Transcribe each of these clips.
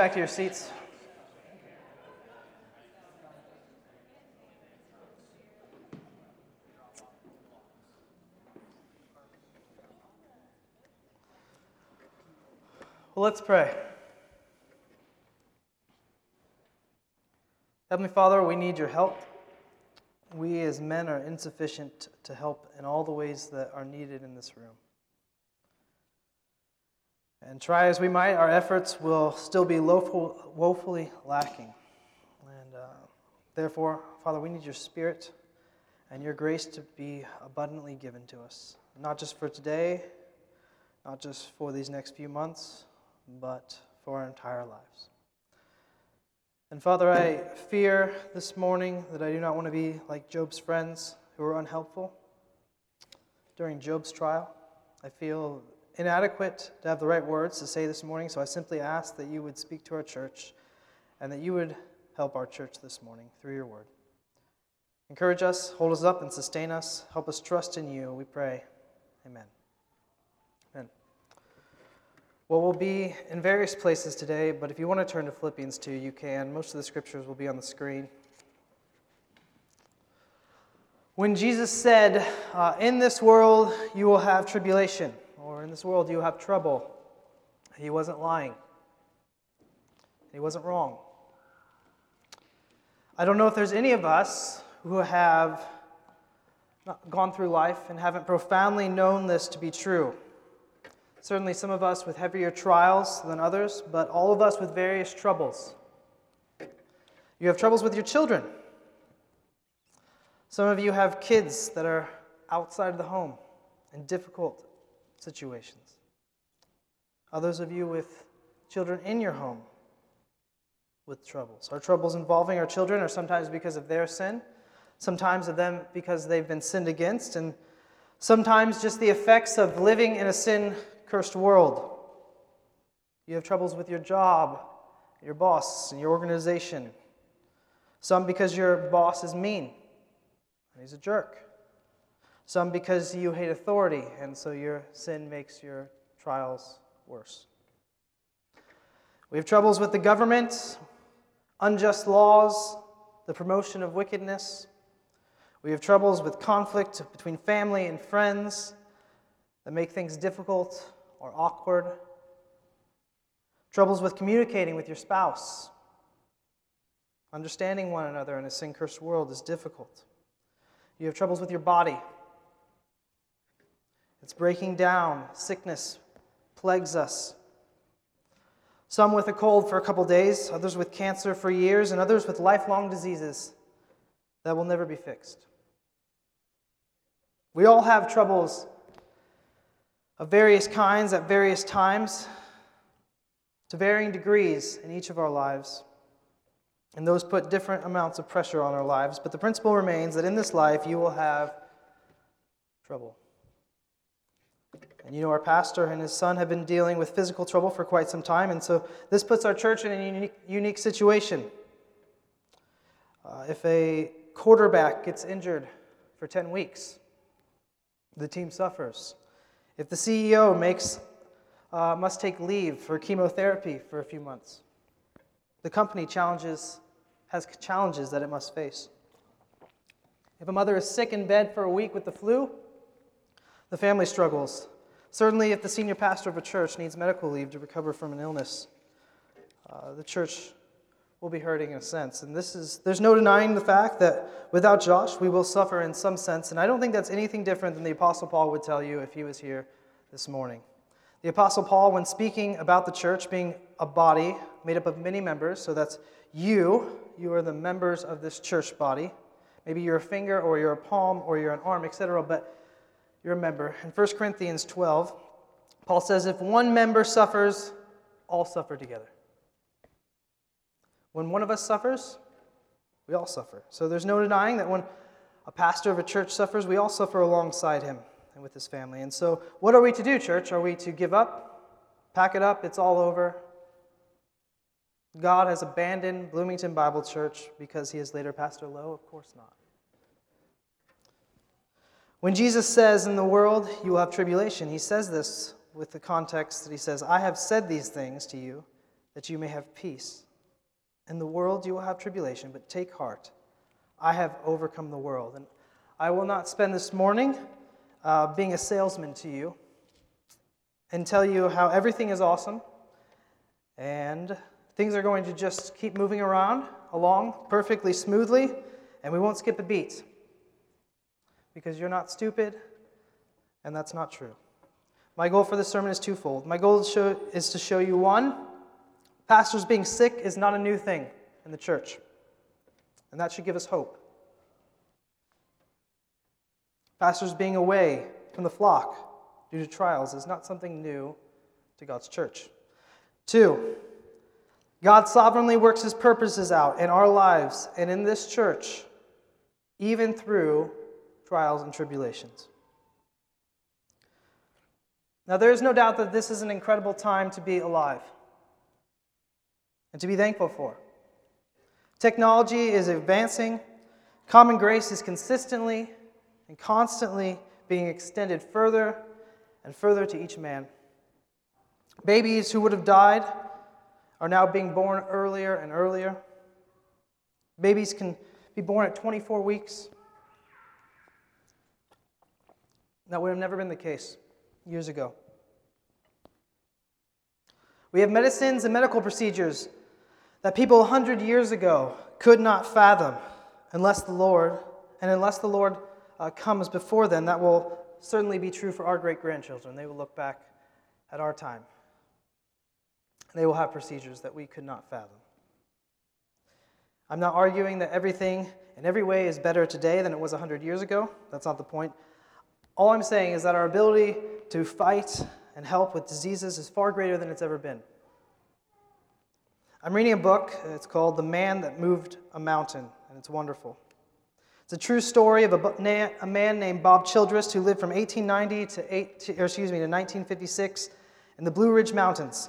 back to your seats. Well, let's pray. Heavenly Father, we need your help. We as men are insufficient to help in all the ways that are needed in this room. And try as we might, our efforts will still be woefully lacking. And uh, therefore, Father, we need your Spirit and your grace to be abundantly given to us, not just for today, not just for these next few months, but for our entire lives. And Father, I fear this morning that I do not want to be like Job's friends who were unhelpful during Job's trial. I feel inadequate to have the right words to say this morning, so I simply ask that you would speak to our church and that you would help our church this morning through your word. Encourage us, hold us up, and sustain us. Help us trust in you, we pray. Amen. Amen. Well, we'll be in various places today, but if you want to turn to Philippians 2, you can. Most of the scriptures will be on the screen. When Jesus said, uh, In this world you will have tribulation, in this world you have trouble. He wasn't lying, he wasn't wrong. I don't know if there's any of us who have gone through life and haven't profoundly known this to be true. Certainly, some of us with heavier trials than others, but all of us with various troubles. You have troubles with your children. Some of you have kids that are outside of the home and difficult situations. Others of you with children in your home with troubles. Our troubles involving our children are sometimes because of their sin, sometimes of them because they've been sinned against, and sometimes just the effects of living in a sin cursed world. You have troubles with your job, your boss, and your organization. Some because your boss is mean and he's a jerk. Some because you hate authority, and so your sin makes your trials worse. We have troubles with the government, unjust laws, the promotion of wickedness. We have troubles with conflict between family and friends that make things difficult or awkward. Troubles with communicating with your spouse. Understanding one another in a sin cursed world is difficult. You have troubles with your body. It's breaking down. Sickness plagues us. Some with a cold for a couple days, others with cancer for years, and others with lifelong diseases that will never be fixed. We all have troubles of various kinds at various times, to varying degrees in each of our lives. And those put different amounts of pressure on our lives. But the principle remains that in this life you will have trouble. And you know, our pastor and his son have been dealing with physical trouble for quite some time, and so this puts our church in a unique, unique situation. Uh, if a quarterback gets injured for 10 weeks, the team suffers. If the CEO makes, uh, must take leave for chemotherapy for a few months, the company challenges, has challenges that it must face. If a mother is sick in bed for a week with the flu, the family struggles. Certainly, if the senior pastor of a church needs medical leave to recover from an illness, uh, the church will be hurting in a sense. And this is, there's no denying the fact that without Josh, we will suffer in some sense. And I don't think that's anything different than the Apostle Paul would tell you if he was here this morning. The Apostle Paul, when speaking about the church being a body made up of many members, so that's you, you are the members of this church body. Maybe you're a finger or you're a palm or you're an arm, etc., but you're a member. In 1 Corinthians 12, Paul says, If one member suffers, all suffer together. When one of us suffers, we all suffer. So there's no denying that when a pastor of a church suffers, we all suffer alongside him and with his family. And so, what are we to do, church? Are we to give up, pack it up, it's all over? God has abandoned Bloomington Bible Church because he has later Pastor Lowe? Of course not. When Jesus says, In the world you will have tribulation, he says this with the context that he says, I have said these things to you that you may have peace. In the world you will have tribulation, but take heart. I have overcome the world. And I will not spend this morning uh, being a salesman to you and tell you how everything is awesome and things are going to just keep moving around along perfectly smoothly and we won't skip a beat because you're not stupid and that's not true. My goal for this sermon is twofold. My goal is, to show you one, pastors being sick is not a new thing in the church, and that should give us hope. Pastors being away from the flock due to trials is not something new to God's church. Two, God sovereignly works his purposes out in our lives and in this church, even through trials and tribulations. Now, there is no doubt that this is an incredible time to be alive and to be thankful for. Technology is advancing, common grace is consistently and constantly being extended further and further to each man. Babies who would have died are now being born earlier and earlier. Babies can be born at 24 weeks. That would have never been the case years ago. We have medicines and medical procedures that people 100 years ago could not fathom unless the Lord, and unless the Lord uh, comes before them, that will certainly be true for our great grandchildren. They will look back at our time. They will have procedures that we could not fathom. I'm not arguing that everything in every way is better today than it was 100 years ago. That's not the point. All I'm saying is that our ability to fight and help with diseases is far greater than it's ever been. I'm reading a book. It's called The Man That Moved a Mountain, and it's wonderful. It's a true story of a, man named Bob Childress who lived from 1890 to, eight, or excuse me, to 1956 in the Blue Ridge Mountains.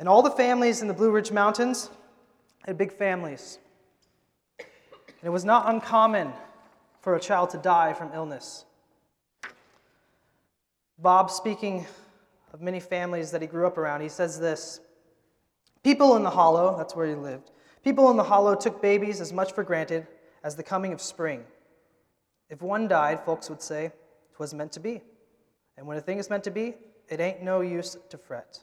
And all the families in the Blue Ridge Mountains had big families. And it was not uncommon for a child to die from illness. Bob, speaking of many families that he grew up around, he says this People in the hollow, that's where he lived, people in the hollow took babies as much for granted as the coming of spring. If one died, folks would say, "'Twas meant to be. And when a thing is meant to be, it ain't no use to fret.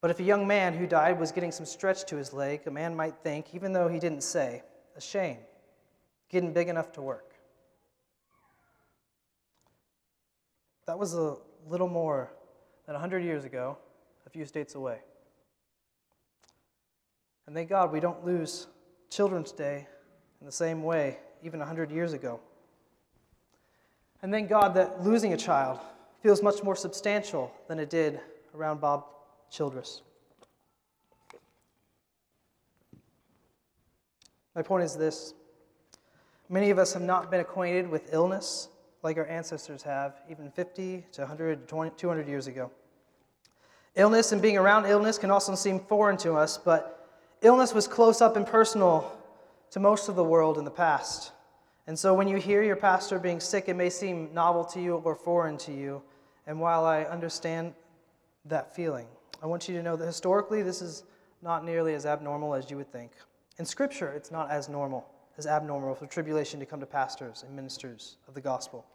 But if a young man who died was getting some stretch to his leg, a man might think, even though he didn't say, a shame, getting big enough to work. That was a little more than 100 years ago, a few states away. And thank God we don't lose Children's Day in the same way, even 100 years ago. And thank God that losing a child feels much more substantial than it did around Bob Childress. My point is this many of us have not been acquainted with illness like our ancestors have, even 50 to 100, 200 years ago. Illness and being around illness can also seem foreign to us, but illness was close up and personal to most of the world in the past. And so when you hear your pastor being sick, it may seem novel to you or foreign to you. And while I understand that feeling, I want you to know that historically, this is not nearly as abnormal as you would think. In Scripture, it's not as normal, as abnormal for tribulation to come to pastors and ministers of the gospel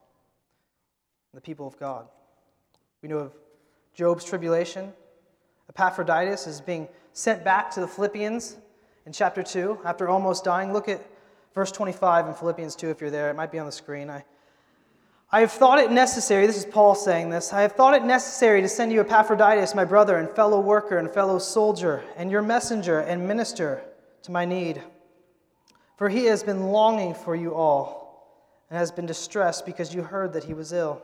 the people of God. We know of Job's tribulation. Epaphroditus is being sent back to the Philippians in chapter 2 after almost dying. Look at verse 25 in Philippians 2 if you're there. It might be on the screen. I, I have thought it necessary, this is Paul saying this, I have thought it necessary to send you Epaphroditus, my brother and fellow worker and fellow soldier, and your messenger and minister to my need. For he has been longing for you all and has been distressed because you heard that he was ill.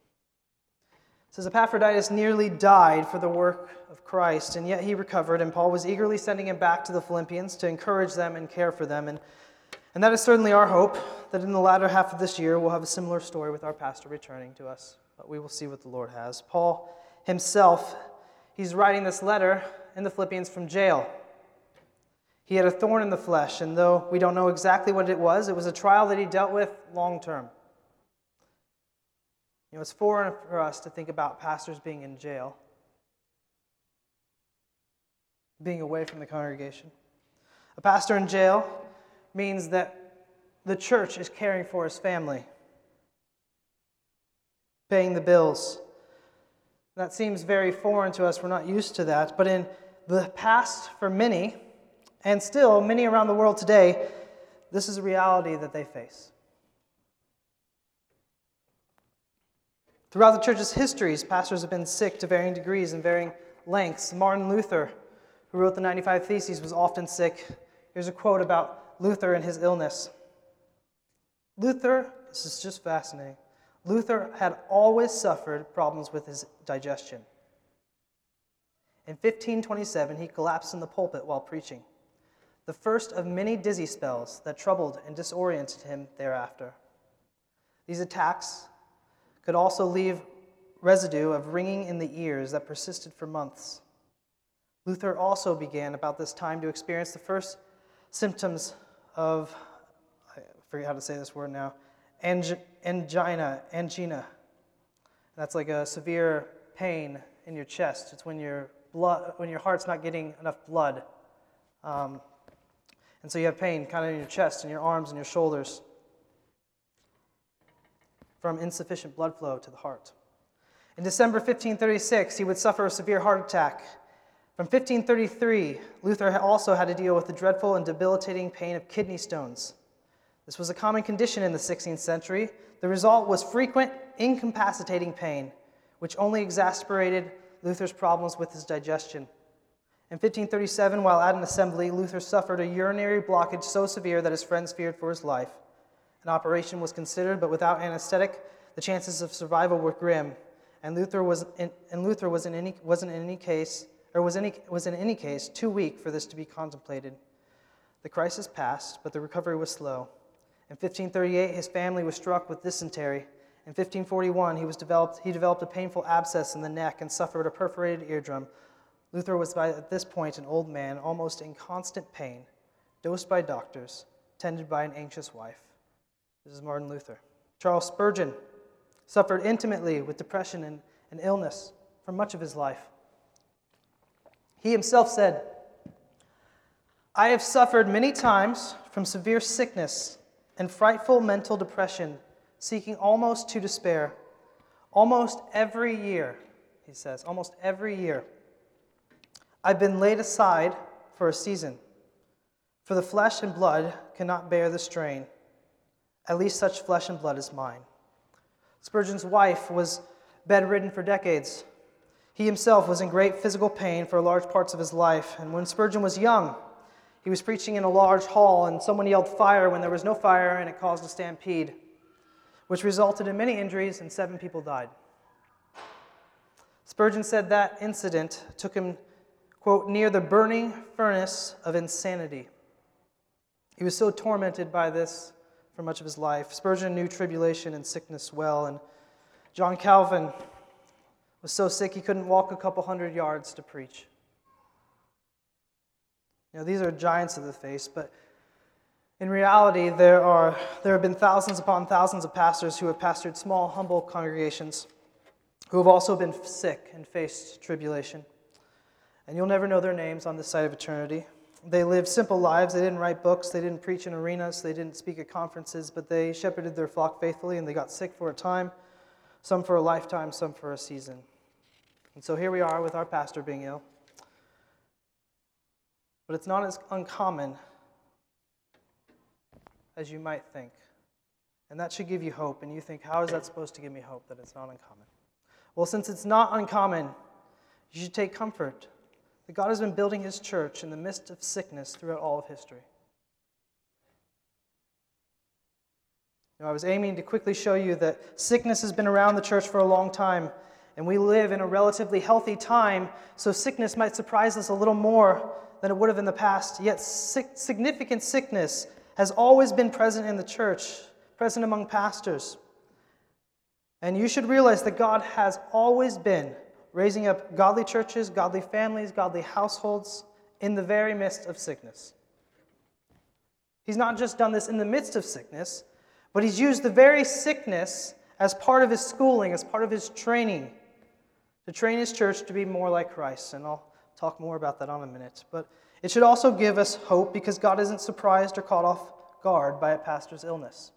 Says Epaphroditus nearly died for the work of Christ, and yet he recovered, and Paul was eagerly sending him back to the Philippians to encourage them and care for them. And, and that is certainly our hope that in the latter half of this year we'll have a similar story with our pastor returning to us. But we will see what the Lord has. Paul himself, he's writing this letter in the Philippians from jail. He had a thorn in the flesh, and though we don't know exactly what it was, it was a trial that he dealt with long term. You know, it's foreign for us to think about pastors being in jail, being away from the congregation. A pastor in jail means that the church is caring for his family, paying the bills. That seems very foreign to us. We're not used to that. But in the past, for many, and still many around the world today, this is a reality that they face. Throughout the church's histories, pastors have been sick to varying degrees and varying lengths. Martin Luther, who wrote the 95 Theses, was often sick. Here's a quote about Luther and his illness Luther, this is just fascinating. Luther had always suffered problems with his digestion. In 1527, he collapsed in the pulpit while preaching, the first of many dizzy spells that troubled and disoriented him thereafter. These attacks could also leave residue of ringing in the ears that persisted for months. Luther also began about this time to experience the first symptoms of, I forget how to say this word now, ang- angina, angina. That's like a severe pain in your chest. It's when your blood, when your heart's not getting enough blood. Um, and so you have pain kind of in your chest and your arms and your shoulders from insufficient blood flow to the heart. In December 1536, he would suffer a severe heart attack. From 1533, Luther also had to deal with the dreadful and debilitating pain of kidney stones. This was a common condition in the 16th century. The result was frequent, incapacitating pain, which only exacerbated Luther's problems with his digestion. In 1537, while at an assembly, Luther suffered a urinary blockage so severe that his friends feared for his life. An operation was considered, but without anesthetic, the chances of survival were grim, and Luther was in, and Luther was in any, wasn't in any case, or was, any, was in any case too weak for this to be contemplated. The crisis passed, but the recovery was slow. In 1538, his family was struck with dysentery. In 1541, he, was developed, he developed a painful abscess in the neck and suffered a perforated eardrum. Luther was by at this point an old man, almost in constant pain, dosed by doctors, tended by an anxious wife. This is Martin Luther. Charles Spurgeon suffered intimately with depression and, and illness for much of his life. He himself said, I have suffered many times from severe sickness and frightful mental depression, seeking almost to despair. Almost every year, he says, almost every year, I've been laid aside for a season, for the flesh and blood cannot bear the strain at least such flesh and blood as mine. Spurgeon's wife was bedridden for decades. He himself was in great physical pain for large parts of his life. And when Spurgeon was young, he was preaching in a large hall, and someone yelled fire when there was no fire, and it caused a stampede, which resulted in many injuries, and seven people died. Spurgeon said that incident took him, quote, near the burning furnace of insanity. He was so tormented by this for much of his life. Spurgeon knew tribulation and sickness well, and John Calvin was so sick he couldn't walk a couple hundred yards to preach. You know, these are giants of the faith, but in reality, there, are, there have been thousands upon thousands of pastors who have pastored small, humble congregations who have also been sick and faced tribulation. And you'll never know their names on this side of eternity. They lived simple lives. They didn't write books. They didn't preach in arenas. They didn't speak at conferences, but they shepherded their flock faithfully and they got sick for a time, some for a lifetime, some for a season. And so here we are with our pastor being ill. But it's not as uncommon as you might think. And that should give you hope. And you think, how is that supposed to give me hope that it's not uncommon? Well, since it's not uncommon, you should take comfort that God has been building his church in the midst of sickness throughout all of history. Now, I was aiming to quickly show you that sickness has been around the church for a long time, and we live in a relatively healthy time, so sickness might surprise us a little more than it would have in the past. Yet, significant sickness has always been present in the church, present among pastors. And you should realize that God has always been raising up godly churches, godly families, godly households in the very midst of sickness. He's not just done this in the midst of sickness, but he's used the very sickness as part of his schooling, as part of his training, to train his church to be more like Christ. And I'll talk more about that on a minute. But it should also give us hope because God isn't surprised or caught off guard by a pastor's illness.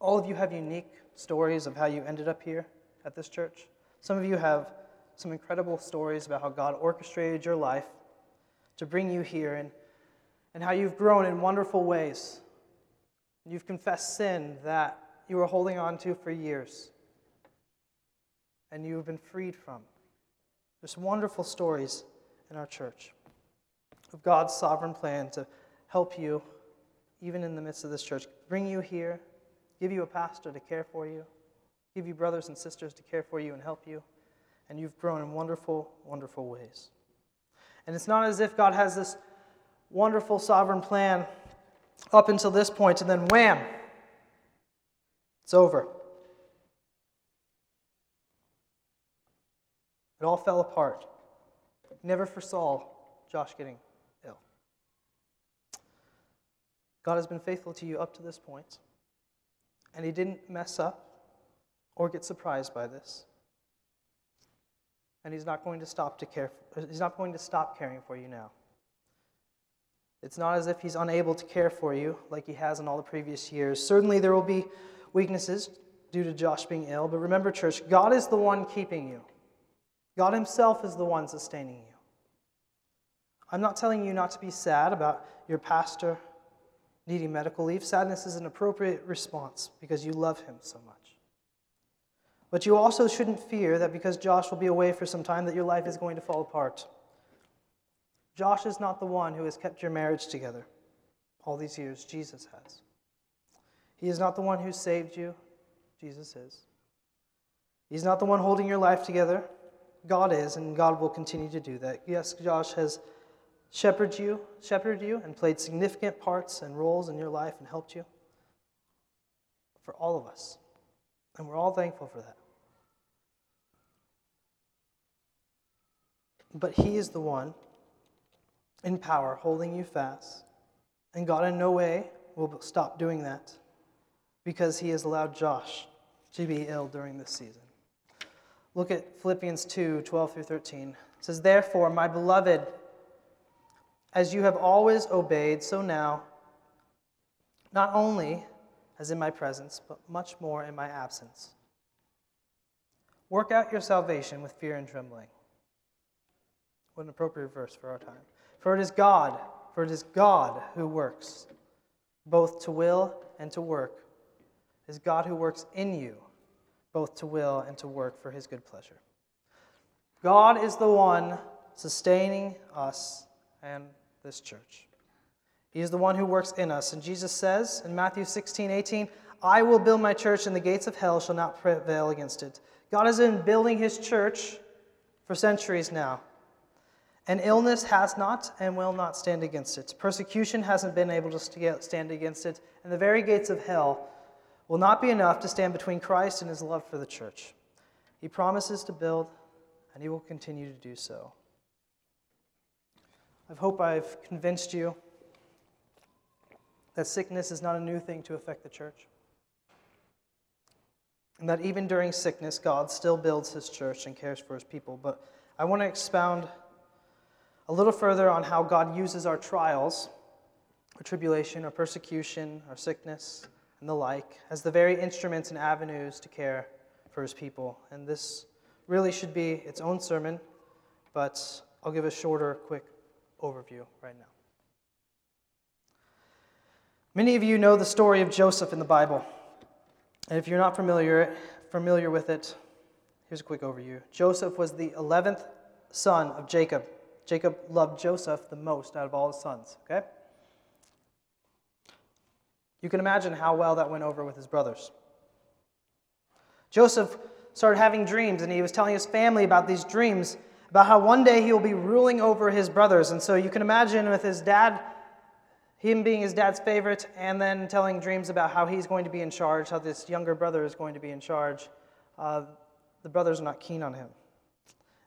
All of you have unique stories of how you ended up here at this church. Some of you have some incredible stories about how God orchestrated your life to bring you here and, and how you've grown in wonderful ways. You've confessed sin that you were holding on to for years and you have been freed from. There's wonderful stories in our church of God's sovereign plan to help you, even in the midst of this church, bring you here, give you a pastor to care for you, give you brothers and sisters to care for you and help you. And you've grown in wonderful, wonderful ways. And it's not as if God has this wonderful sovereign plan up until this point and then wham, it's over. It all fell apart. Never foresaw Josh getting ill. God has been faithful to you up to this point, and He didn't mess up or get surprised by this. And He's not going to stop to care. He's not going to stop caring for you now. It's not as if He's unable to care for you like He has in all the previous years. Certainly, there will be weaknesses due to Josh being ill, but remember, church, God is the one keeping you. God Himself is the one sustaining you. I'm not telling you not to be sad about your pastor needing medical leave. Sadness is an appropriate response because you love him so much. But you also shouldn't fear that because Josh will be away for some time that your life is going to fall apart. Josh is not the one who has kept your marriage together all these years. Jesus has. He is not the one who saved you. Jesus is. He's not the one holding your life together. God is, and God will continue to do that. Yes, Josh has shepherded you, shepherded you, and played significant parts and roles in your life and helped you. For all of us. And we're all thankful for that. But He is the one in power holding you fast. And God in no way will stop doing that because He has allowed Josh to be ill during this season. Look at Philippians 2 12 through 13. It says, Therefore, my beloved, as you have always obeyed, so now, not only as in my presence, but much more in my absence. Work out your salvation with fear and trembling. What an appropriate verse for our time. For it is God, for it is God who works, both to will and to work. It is God who works in you both to will and to work for his good pleasure. God is the one sustaining us and this church. He is the one who works in us. And Jesus says in Matthew 16, 18, I will build my church, and the gates of hell shall not prevail against it. God has been building his church for centuries now. And illness has not and will not stand against it. Persecution hasn't been able to stand against it. And the very gates of hell will not be enough to stand between Christ and his love for the church. He promises to build, and he will continue to do so. I hope I've convinced you that sickness is not a new thing to affect the church. And that even during sickness, God still builds his church and cares for his people. But I want to expound a little further on how God uses our trials, our tribulation, our persecution, our sickness, and the like as the very instruments and avenues to care for his people. And this really should be its own sermon, but I'll give a shorter, quick overview right now. Many of you know the story of Joseph in the Bible. And if you're not familiar, familiar with it, here's a quick overview. Joseph was the 11th son of Jacob. Jacob loved Joseph the most out of all his sons, okay? You can imagine how well that went over with his brothers. Joseph started having dreams, and he was telling his family about these dreams, about how one day he will be ruling over his brothers. And so you can imagine with his dad, him being his dad's favorite, and then telling dreams about how he's going to be in charge, how this younger brother is going to be in charge. Uh, the brothers are not keen on him.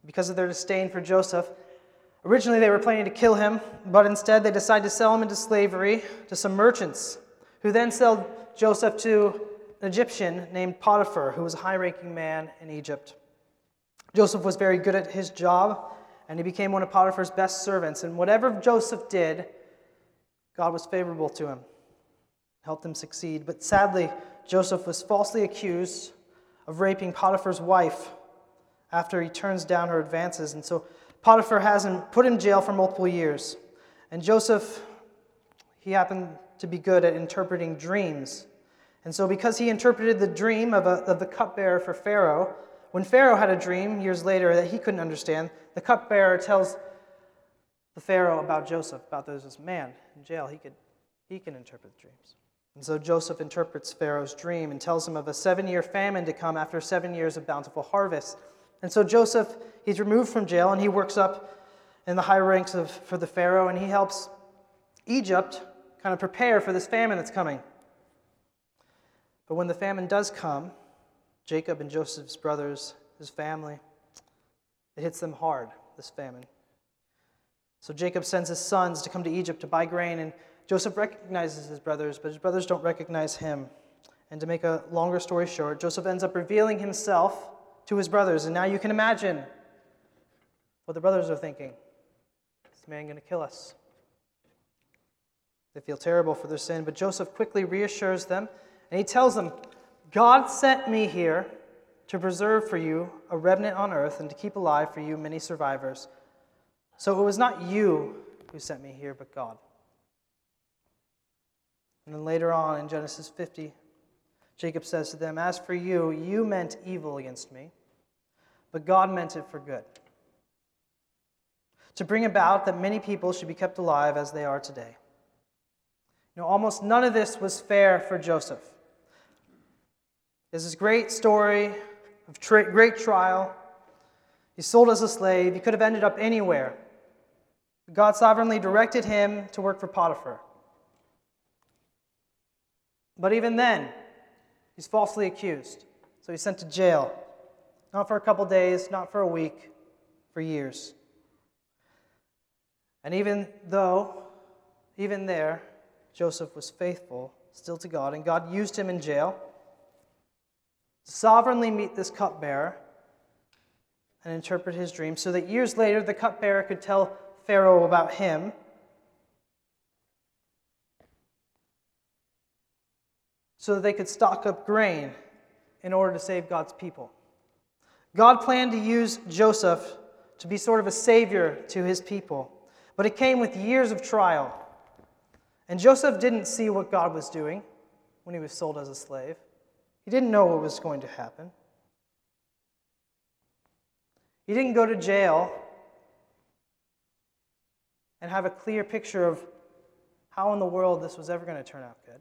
Because of their disdain for Joseph, originally they were planning to kill him, but instead they decide to sell him into slavery to some merchants, who then sell Joseph to an Egyptian named Potiphar, who was a high ranking man in Egypt. Joseph was very good at his job, and he became one of Potiphar's best servants. And whatever Joseph did, God was favorable to him, helped him succeed. But sadly, Joseph was falsely accused of raping Potiphar's wife after he turns down her advances. And so Potiphar has him put in jail for multiple years. And Joseph, he happened to be good at interpreting dreams. And so, because he interpreted the dream of, a, of the cupbearer for Pharaoh, when Pharaoh had a dream years later that he couldn't understand, the cupbearer tells the Pharaoh about Joseph, about this man in jail. He, could, he can interpret dreams. And so Joseph interprets Pharaoh's dream and tells him of a seven year famine to come after seven years of bountiful harvest. And so Joseph, he's removed from jail and he works up in the high ranks of, for the Pharaoh and he helps Egypt kind of prepare for this famine that's coming. But when the famine does come, Jacob and Joseph's brothers, his family, it hits them hard, this famine. So Jacob sends his sons to come to Egypt to buy grain, and Joseph recognizes his brothers, but his brothers don't recognize him. And to make a longer story short, Joseph ends up revealing himself to his brothers. And now you can imagine what the brothers are thinking. Is this man going to kill us? They feel terrible for their sin, but Joseph quickly reassures them and he tells them, God sent me here to preserve for you a remnant on earth and to keep alive for you many survivors. So it was not you who sent me here, but God. And then later on in Genesis 50, Jacob says to them, As for you, you meant evil against me, but God meant it for good. To bring about that many people should be kept alive as they are today. You know, almost none of this was fair for Joseph. There's this great story of tra- great trial. He's sold as a slave. He could have ended up anywhere. God sovereignly directed him to work for Potiphar. But even then, he's falsely accused. So he's sent to jail. Not for a couple days, not for a week, for years. And even though, even there, Joseph was faithful still to God, and God used him in jail to sovereignly meet this cupbearer and interpret his dream so that years later the cupbearer could tell Pharaoh about him. So that they could stock up grain in order to save God's people. God planned to use Joseph to be sort of a savior to his people, but it came with years of trial. And Joseph didn't see what God was doing when he was sold as a slave. He didn't know what was going to happen. He didn't go to jail and have a clear picture of how in the world this was ever going to turn out good.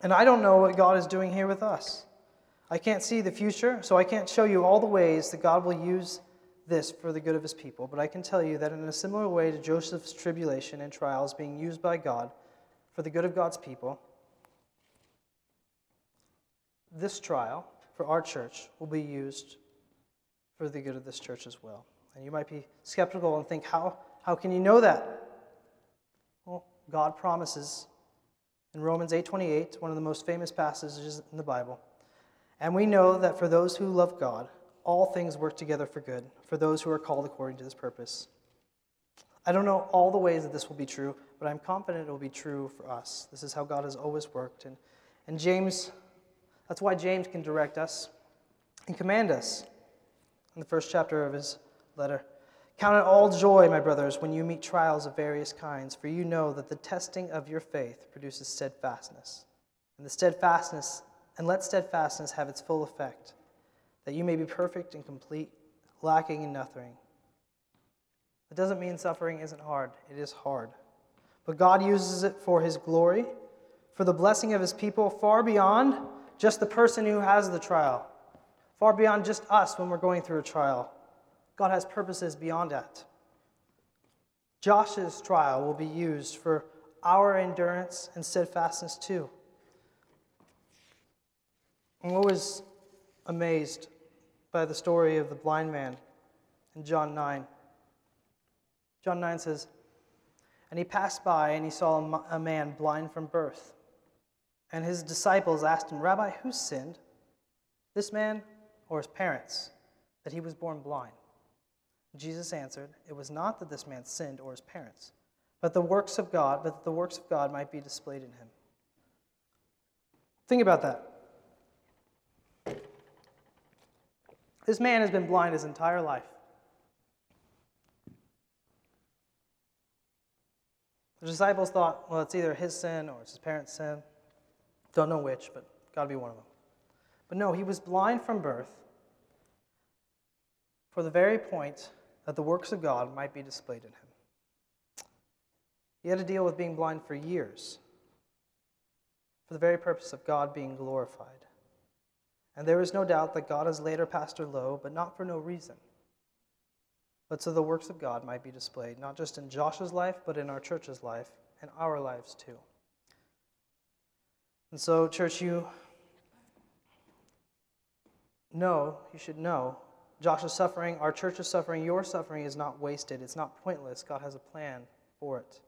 And I don't know what God is doing here with us. I can't see the future, so I can't show you all the ways that God will use this for the good of his people. But I can tell you that in a similar way to Joseph's tribulation and trials being used by God, for the good of God's people, this trial for our church will be used for the good of this church as well. And you might be skeptical and think, how, how can you know that? Well, God promises in Romans 8:28, one of the most famous passages in the Bible. And we know that for those who love God, all things work together for good, for those who are called according to this purpose. I don't know all the ways that this will be true, but I'm confident it will be true for us. This is how God has always worked. And, and James, that's why James can direct us and command us in the first chapter of his letter. Count it all joy, my brothers, when you meet trials of various kinds, for you know that the testing of your faith produces steadfastness. And the steadfastness, and let steadfastness have its full effect, that you may be perfect and complete, lacking in nothing. It doesn't mean suffering isn't hard, it is hard. But God uses it for His glory, for the blessing of His people, far beyond just the person who has the trial, far beyond just us when we're going through a trial. God has purposes beyond that. Josh's trial will be used for our endurance and steadfastness too. I was amazed by the story of the blind man in John 9. John 9 says, And he passed by and he saw a man blind from birth. And his disciples asked him, Rabbi, who sinned, this man or his parents, that he was born blind? Jesus answered, It was not that this man sinned or his parents, but the works of God, but that the works of God might be displayed in him. Think about that. This man has been blind his entire life. The disciples thought, well, it's either his sin or it's his parents' sin. Don't know which, but got to be one of them. But no, he was blind from birth for the very point that the works of God might be displayed in him. He had to deal with being blind for years for the very purpose of God being glorified. And there is no doubt that God has laid our pastor low, but not for no reason, but so the works of God might be displayed, not just in Josh's life, but in our church's life and our lives too. And so, church, you know, you should know, Josh's suffering, our church's suffering, your suffering is not wasted. It's not pointless. God has a plan for it.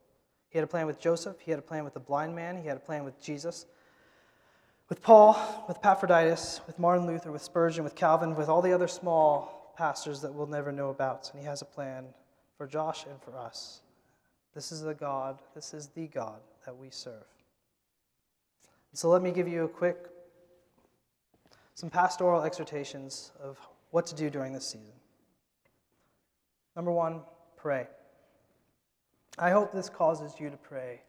He had a plan with Joseph, he had a plan with the blind man, he had a plan with Jesus with Paul, with Epaphroditus, with Martin Luther, with Spurgeon, with Calvin, with all the other small pastors that we'll never know about. And he has a plan for Josh and for us. This is the God, this is the God that we serve. So let me give you a quick, some pastoral exhortations of what to do during this season. Number one, pray. I hope this causes you to pray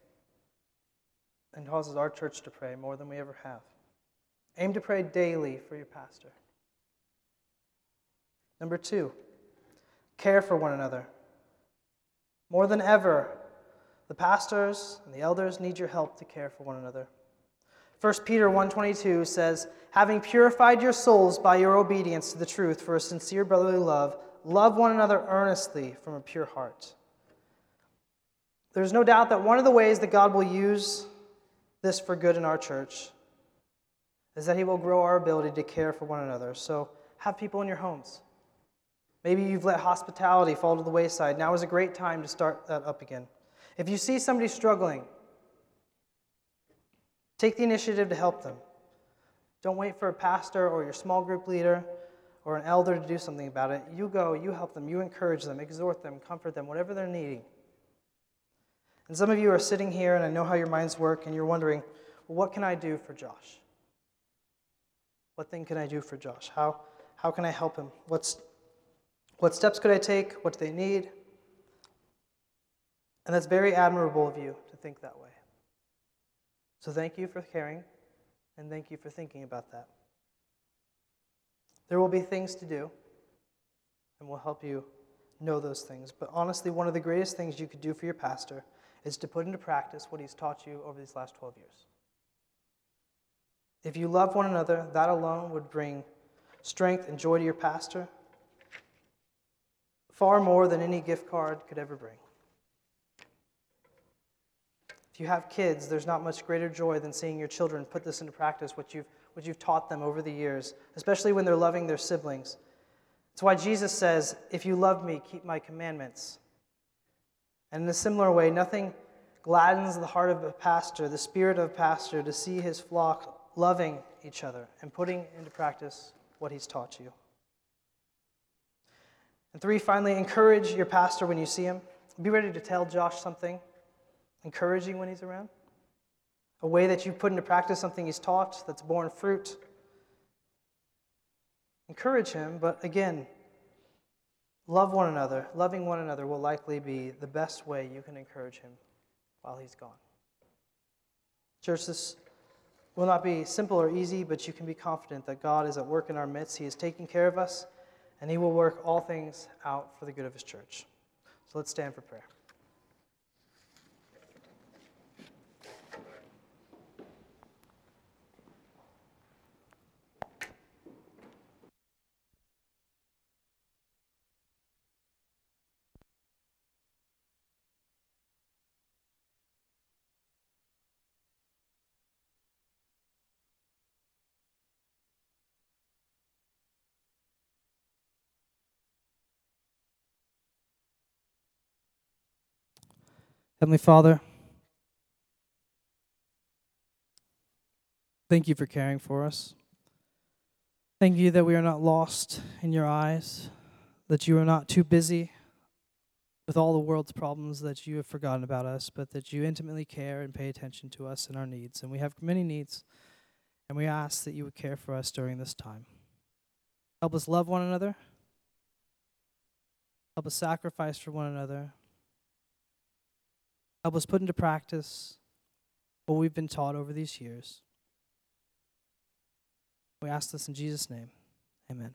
and causes our church to pray more than we ever have. Aim to pray daily for your pastor. Number two, care for one another. More than ever, the pastors and the elders need your help to care for one another. 1 Peter 1:22 says, "Having purified your souls by your obedience to the truth for a sincere brotherly love, love one another earnestly from a pure heart." There's no doubt that one of the ways that God will use this for good in our church is that He will grow our ability to care for one another. So have people in your homes. Maybe you've let hospitality fall to the wayside. Now is a great time to start that up again. If you see somebody struggling, take the initiative to help them. Don't wait for a pastor or your small group leader or an elder to do something about it. You go, you help them, you encourage them, exhort them, comfort them, whatever they're needing. And some of you are sitting here, and I know how your minds work, and you're wondering, well, what can I do for Josh? What thing can I do for Josh? How, how can I help him? What's, what steps could I take? What do they need? And that's very admirable of you to think that way. So thank you for caring, and thank you for thinking about that. There will be things to do, and we'll help you know those things. But honestly, one of the greatest things you could do for your pastor is to put into practice what he's taught you over these last 12 years. If you love one another, that alone would bring strength and joy to your pastor, far more than any gift card could ever bring. If you have kids, there's not much greater joy than seeing your children put this into practice, what you've, what you've taught them over the years, especially when they're loving their siblings. It's why Jesus says, If you love me, keep my commandments. And in a similar way, nothing gladdens the heart of a pastor, the spirit of a pastor, to see his flock loving each other and putting into practice what he's taught you. And three, finally, encourage your pastor when you see him. Be ready to tell Josh something encouraging when he's around. A way that you put into practice something he's taught that's borne fruit. Encourage him, but again, Love one another. Loving one another will likely be the best way you can encourage him while he's gone. Church, this will not be simple or easy, but you can be confident that God is at work in our midst. He is taking care of us, and He will work all things out for the good of His church. So let's stand for prayer. Heavenly Father, thank you for caring for us. Thank you that we are not lost in your eyes, that you are not too busy with all the world's problems, that you have forgotten about us, but that you intimately care and pay attention to us and our needs. And we have many needs, and we ask that you would care for us during this time. Help us love one another. Help us sacrifice for one another. Help us put into practice what we've been taught over these years. We ask this in Jesus' name. Amen.